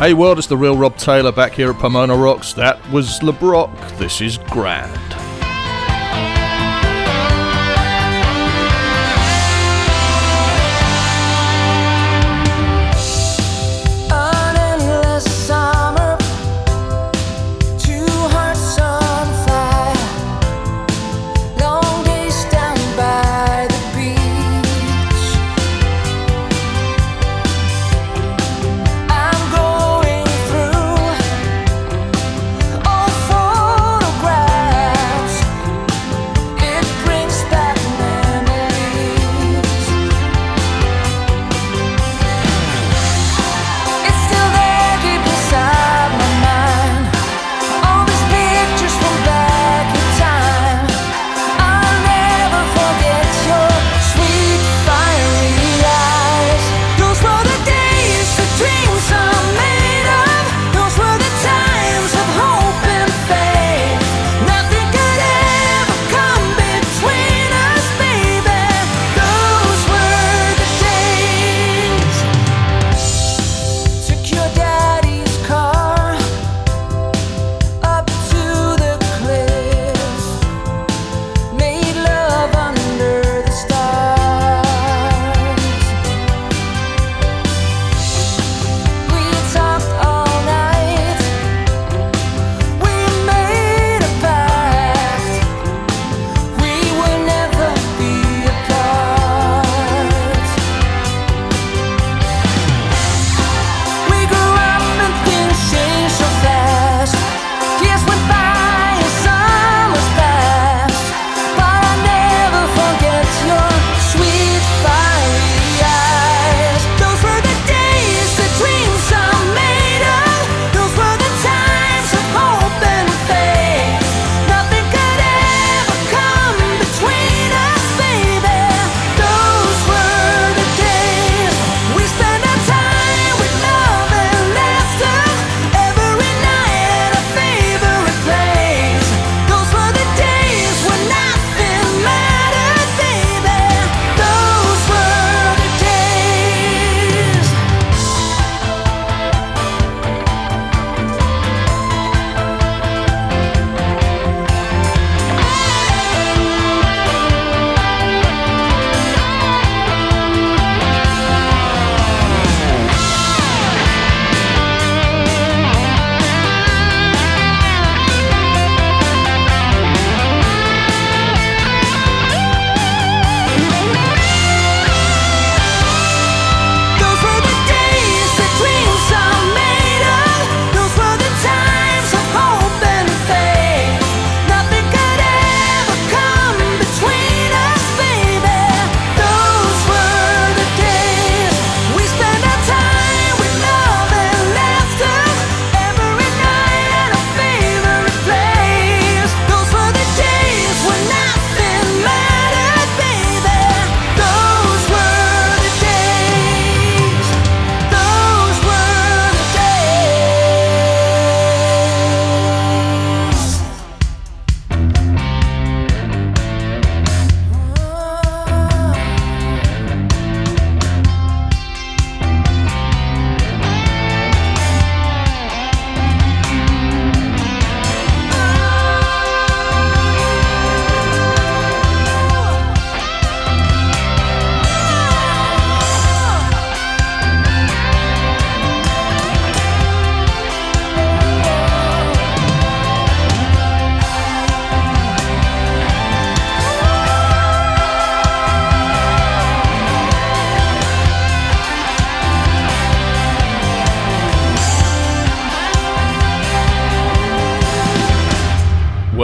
Hey world, it's the real Rob Taylor back here at Pomona Rocks. That was LeBrock. This is Grand.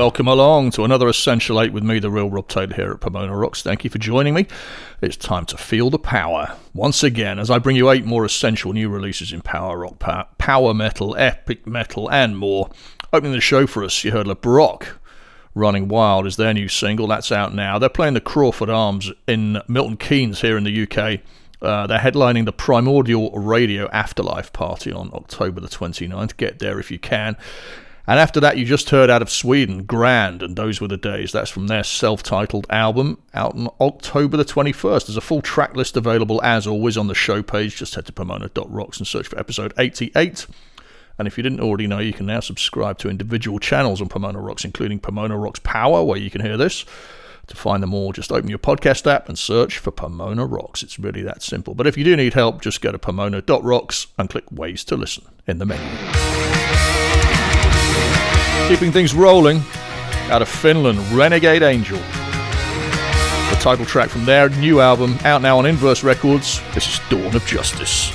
Welcome along to another Essential 8 with me, the real Rob Taylor here at Pomona Rocks. Thank you for joining me. It's time to feel the power. Once again, as I bring you eight more essential new releases in power rock, power, power metal, epic metal, and more. Opening the show for us, you heard LeBrock. Running Wild is their new single. That's out now. They're playing the Crawford Arms in Milton Keynes here in the UK. Uh, they're headlining the Primordial Radio Afterlife Party on October the 29th. Get there if you can. And after that, you just heard out of Sweden, Grand, and Those Were the Days. That's from their self titled album out on October the 21st. There's a full track list available, as always, on the show page. Just head to pomona.rocks and search for episode 88. And if you didn't already know, you can now subscribe to individual channels on Pomona Rocks, including Pomona Rocks Power, where you can hear this. To find them all, just open your podcast app and search for Pomona Rocks. It's really that simple. But if you do need help, just go to pomona.rocks and click Ways to Listen in the menu. Uh, keeping things rolling, out of Finland, Renegade Angel. The title track from their new album, out now on Inverse Records. This is Dawn of Justice.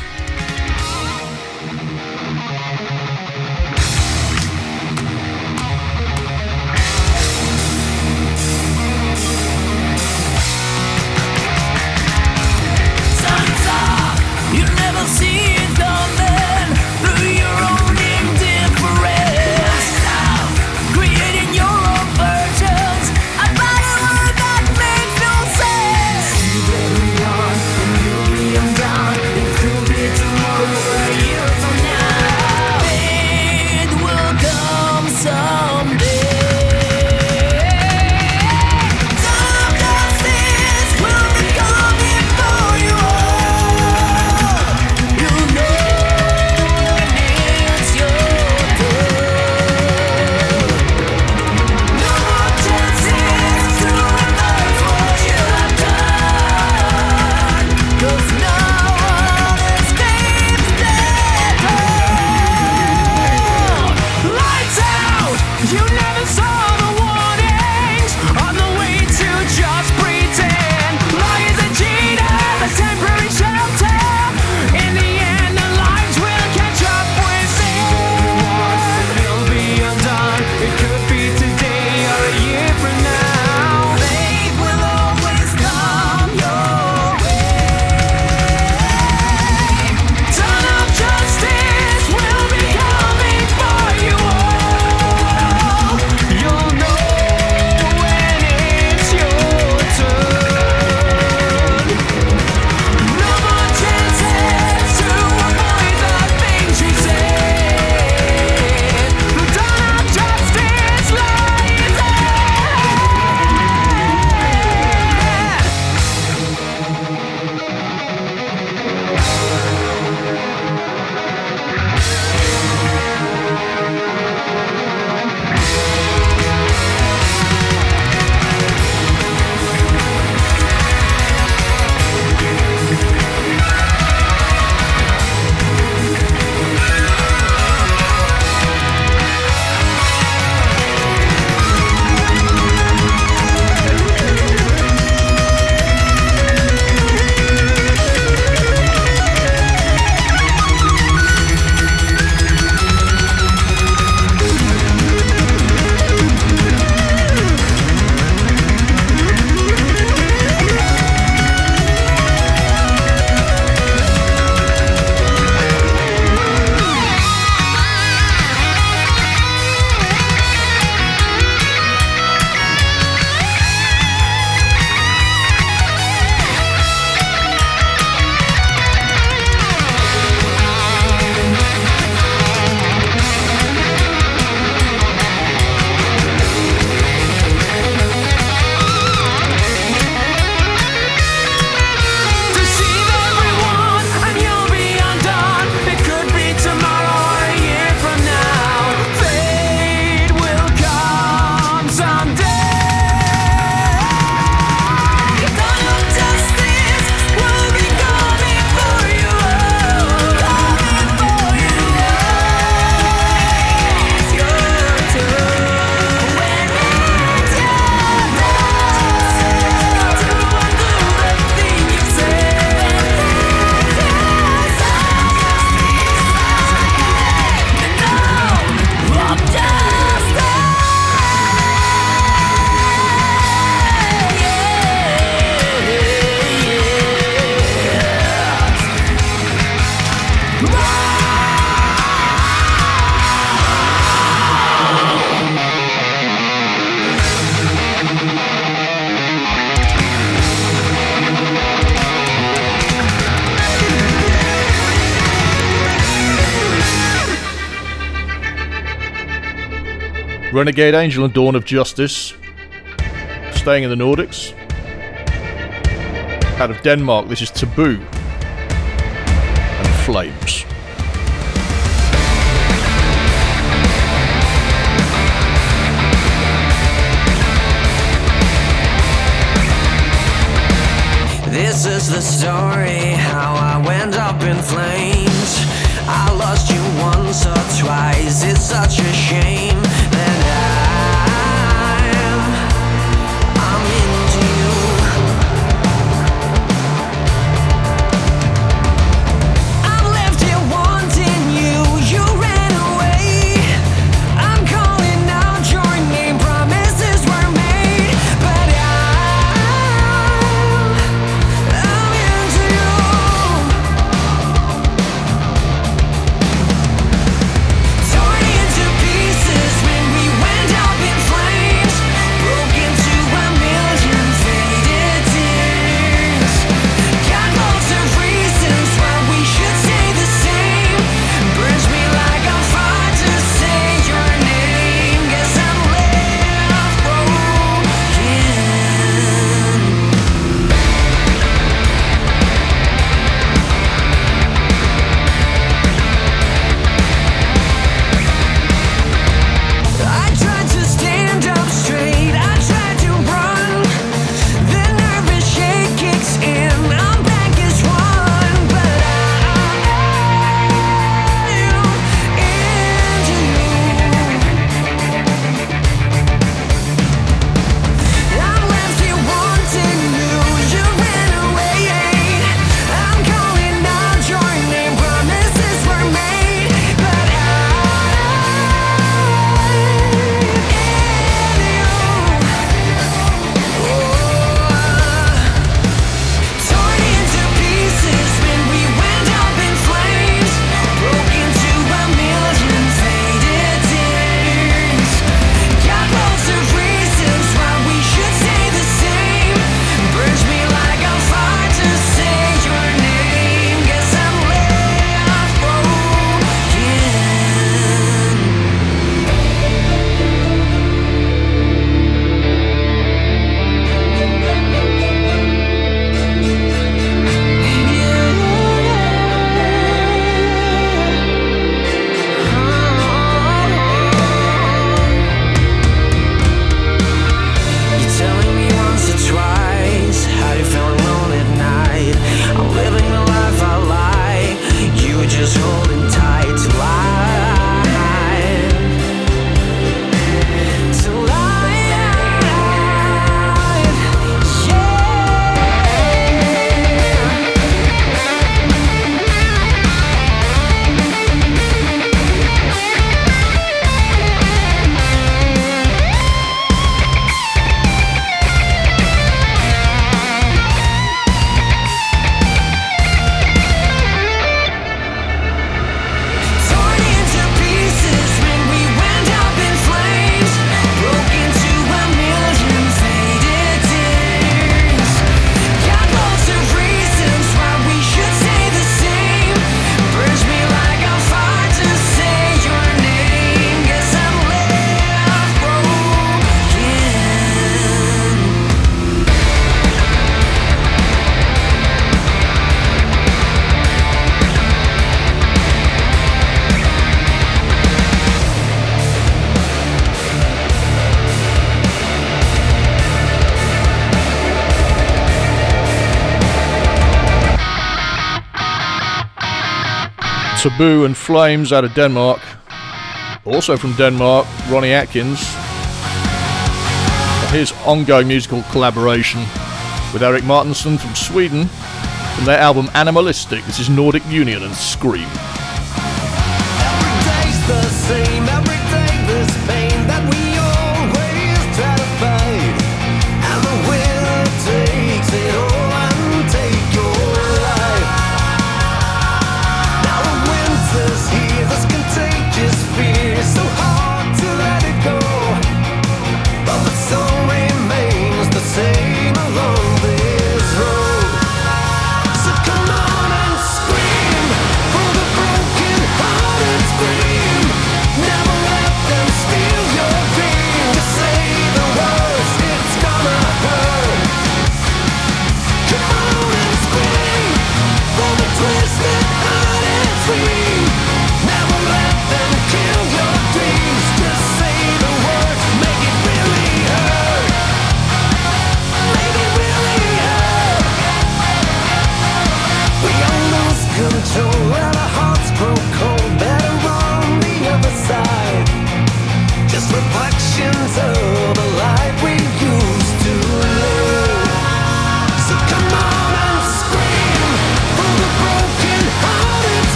Renegade Angel and Dawn of Justice. Staying in the Nordics. Out of Denmark, this is Taboo and Flames. This is the story how I went up in flames. I lost you once or twice, it's such a shame that Taboo and Flames out of Denmark. Also from Denmark, Ronnie Atkins. His ongoing musical collaboration with Erik Mårtensson from Sweden from their album Animalistic. This is Nordic Union and Scream.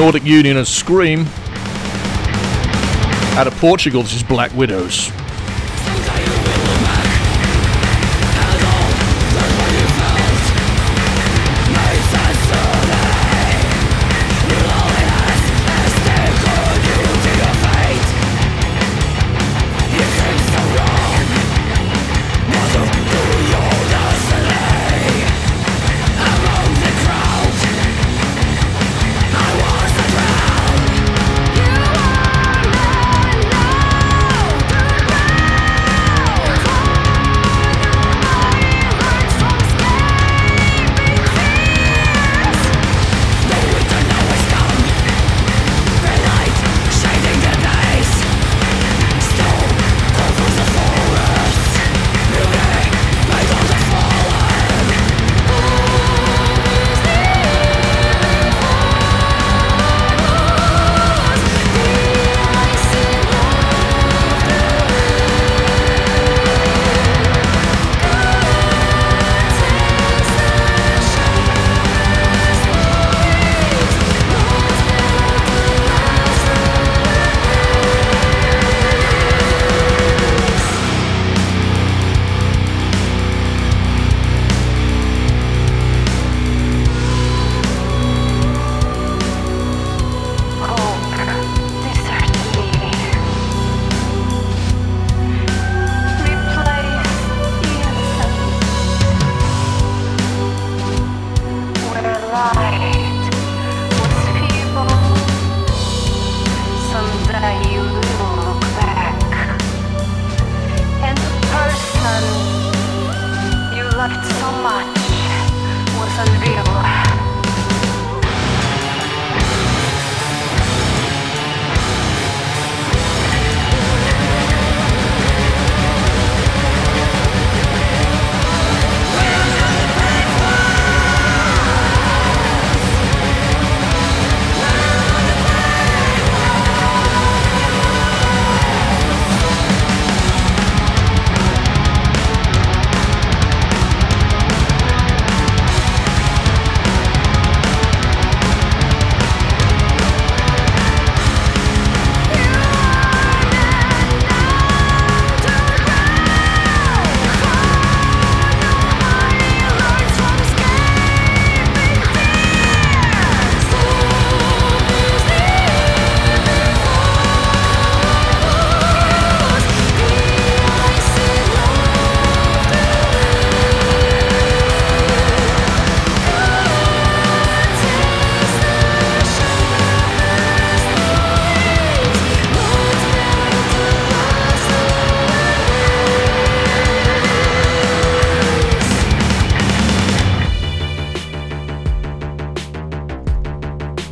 Nordic Union and Scream. Out of Portugal, this is Black Widows.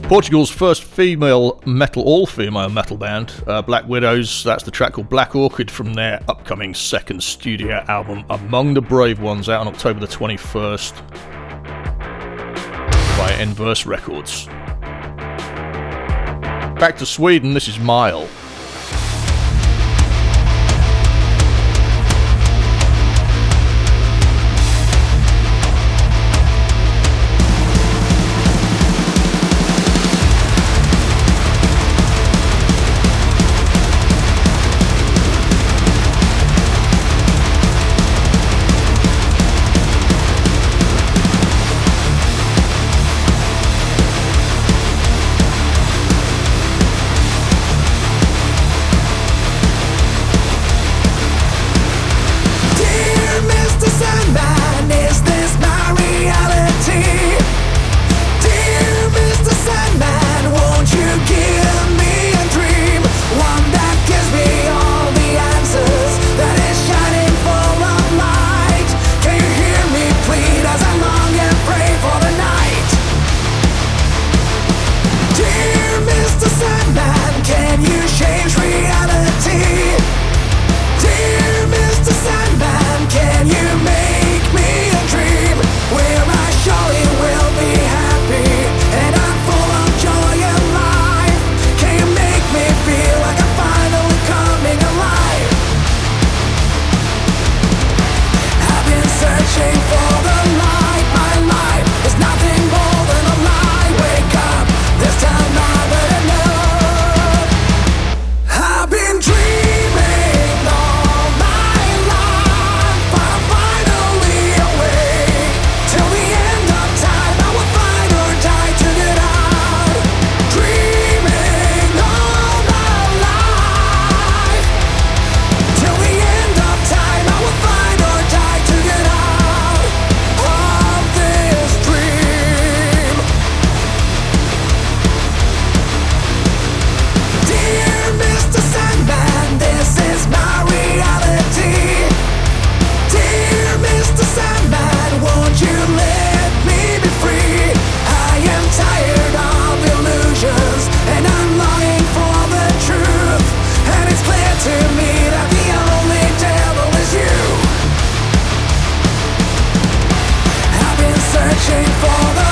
Portugal's first female metal, all female metal band, uh, Black Widows. That's the track called Black Orchid from their upcoming second studio album, Among the Brave Ones, out on October the 21st by Inverse Records. Back to Sweden, this is Mile. searching for the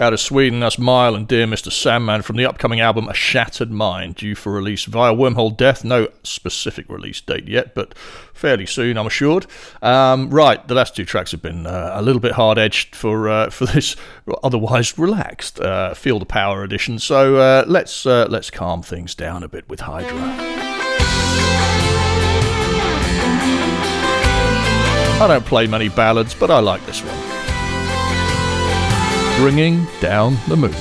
Out of Sweden, that's Mile and Dear Mr. Sandman from the upcoming album A Shattered Mind, due for release via Wormhole Death. No specific release date yet, but fairly soon, I'm assured. Um, right, the last two tracks have been uh, a little bit hard edged for uh, for this otherwise relaxed uh, Feel the Power edition. So uh, let's uh, let's calm things down a bit with Hydra. I don't play many ballads, but I like this one. Bringing Down the Moon.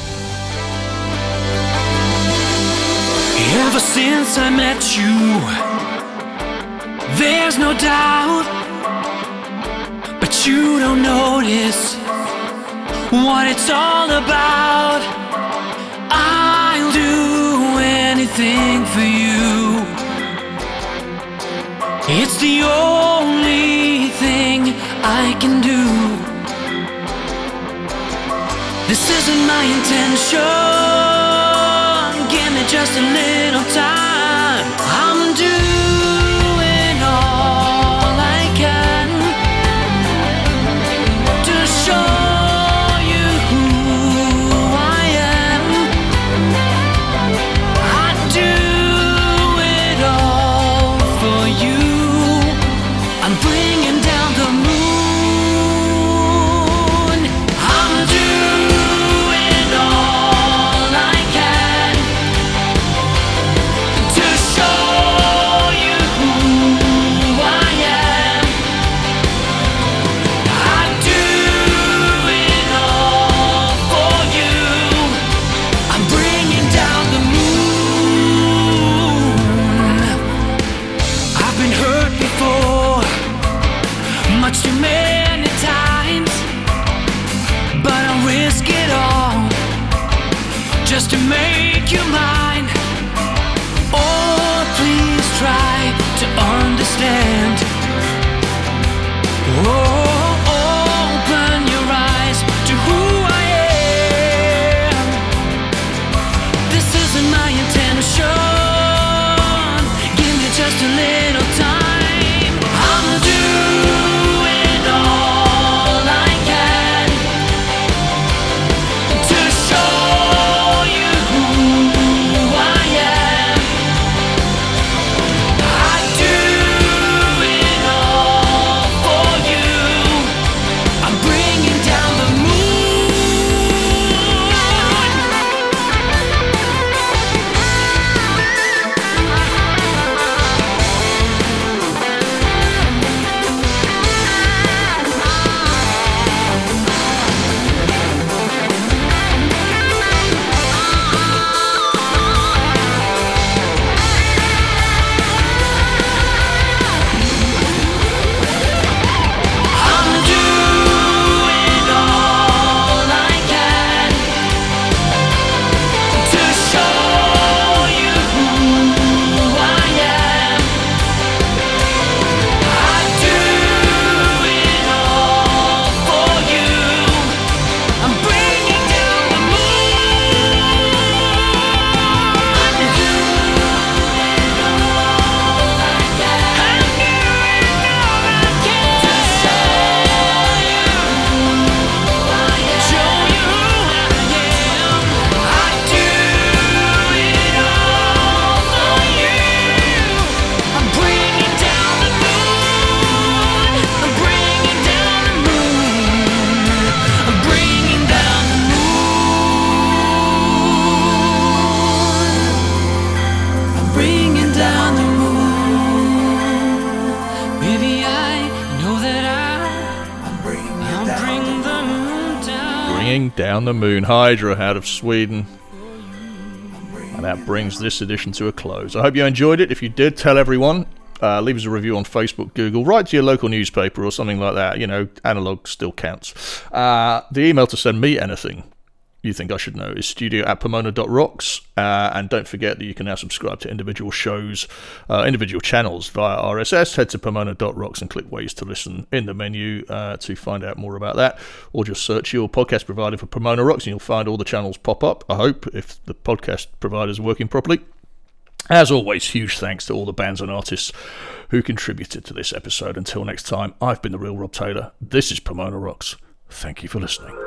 Ever since I met you, there's no doubt. But you don't notice what it's all about. I'll do anything for you. It's the only thing I can do. This isn't my intention. Give me just a little time. Bring down the moon. Hydra out of Sweden. And that brings this edition to a close. I hope you enjoyed it. If you did, tell everyone. Uh, leave us a review on Facebook, Google, write to your local newspaper or something like that. You know, analog still counts. Uh, the email to send me anything you think I should know is studio at pomona.rocks. Uh, and don't forget that you can now subscribe to individual shows, uh, individual channels via RSS. Head to pomona.rocks and click ways to listen in the menu uh, to find out more about that. Or just search your podcast provider for Pomona Rocks and you'll find all the channels pop up. I hope, if the podcast provider is working properly. As always, huge thanks to all the bands and artists who contributed to this episode. Until next time, I've been the real Rob Taylor. This is Pomona Rocks. Thank you for listening.